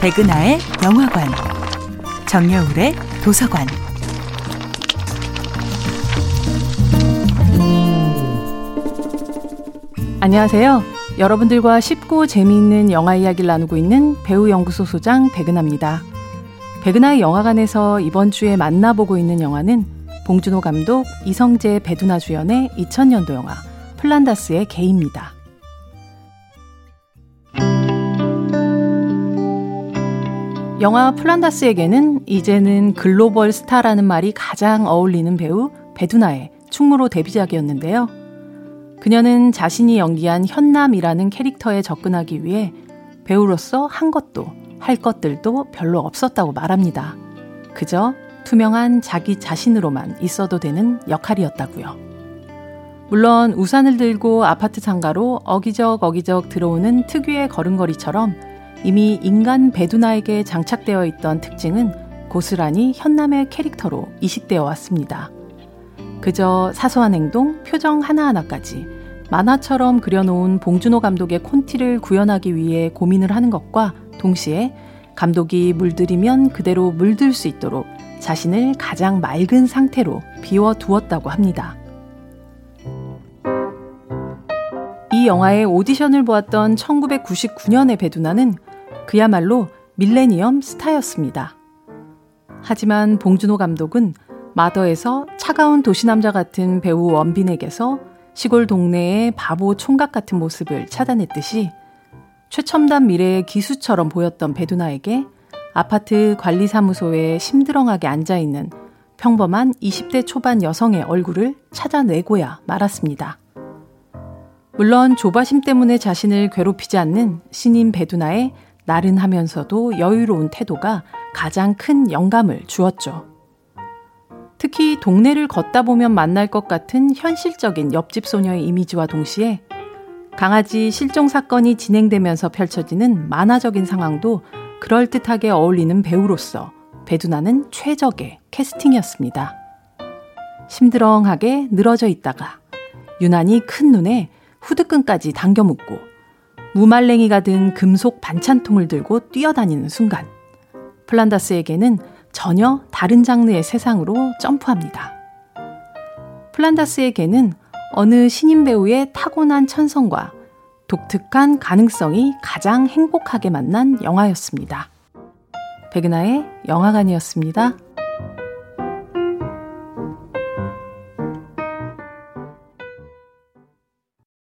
백은하의 영화관, 정여울의 도서관. 안녕하세요. 여러분들과 쉽고 재미있는 영화 이야기를 나누고 있는 배우 연구소 소장 백은하입니다. 백은하의 영화관에서 이번 주에 만나보고 있는 영화는 봉준호 감독, 이성재, 배두나 주연의 2000년도 영화 플란다스의 개입니다. 영화 플란다스에게는 이제는 글로벌 스타라는 말이 가장 어울리는 배우 배두나의 충무로 데뷔작이었는데요. 그녀는 자신이 연기한 현남이라는 캐릭터에 접근하기 위해 배우로서 한 것도 할 것들도 별로 없었다고 말합니다. 그저 투명한 자기 자신으로만 있어도 되는 역할이었다고요. 물론 우산을 들고 아파트 상가로 어기적 어기적 들어오는 특유의 걸음걸이처럼 이미 인간 배두나에게 장착되어 있던 특징은 고스란히 현남의 캐릭터로 이식되어 왔습니다. 그저 사소한 행동, 표정 하나하나까지 만화처럼 그려놓은 봉준호 감독의 콘티를 구현하기 위해 고민을 하는 것과 동시에 감독이 물들이면 그대로 물들 수 있도록 자신을 가장 맑은 상태로 비워두었다고 합니다. 이 영화의 오디션을 보았던 1999년의 배두나는 그야말로 밀레니엄 스타였습니다. 하지만 봉준호 감독은 마더에서 차가운 도시남자 같은 배우 원빈에게서 시골 동네의 바보 총각 같은 모습을 찾아냈듯이 최첨단 미래의 기수처럼 보였던 배두나에게 아파트 관리사무소에 심드렁하게 앉아있는 평범한 20대 초반 여성의 얼굴을 찾아내고야 말았습니다. 물론 조바심 때문에 자신을 괴롭히지 않는 신인 배두나의 나른하면서도 여유로운 태도가 가장 큰 영감을 주었죠. 특히 동네를 걷다 보면 만날 것 같은 현실적인 옆집 소녀의 이미지와 동시에 강아지 실종 사건이 진행되면서 펼쳐지는 만화적인 상황도 그럴듯하게 어울리는 배우로서 배두나는 최적의 캐스팅이었습니다. 심드렁하게 늘어져 있다가 유난히 큰 눈에 후드끈까지 당겨 묶고 무말랭이가 든 금속 반찬통을 들고 뛰어다니는 순간 플란다스에게는 전혀 다른 장르의 세상으로 점프합니다. 플란다스에게는 어느 신인 배우의 타고난 천성과 독특한 가능성이 가장 행복하게 만난 영화였습니다. 백은하의 영화관이었습니다.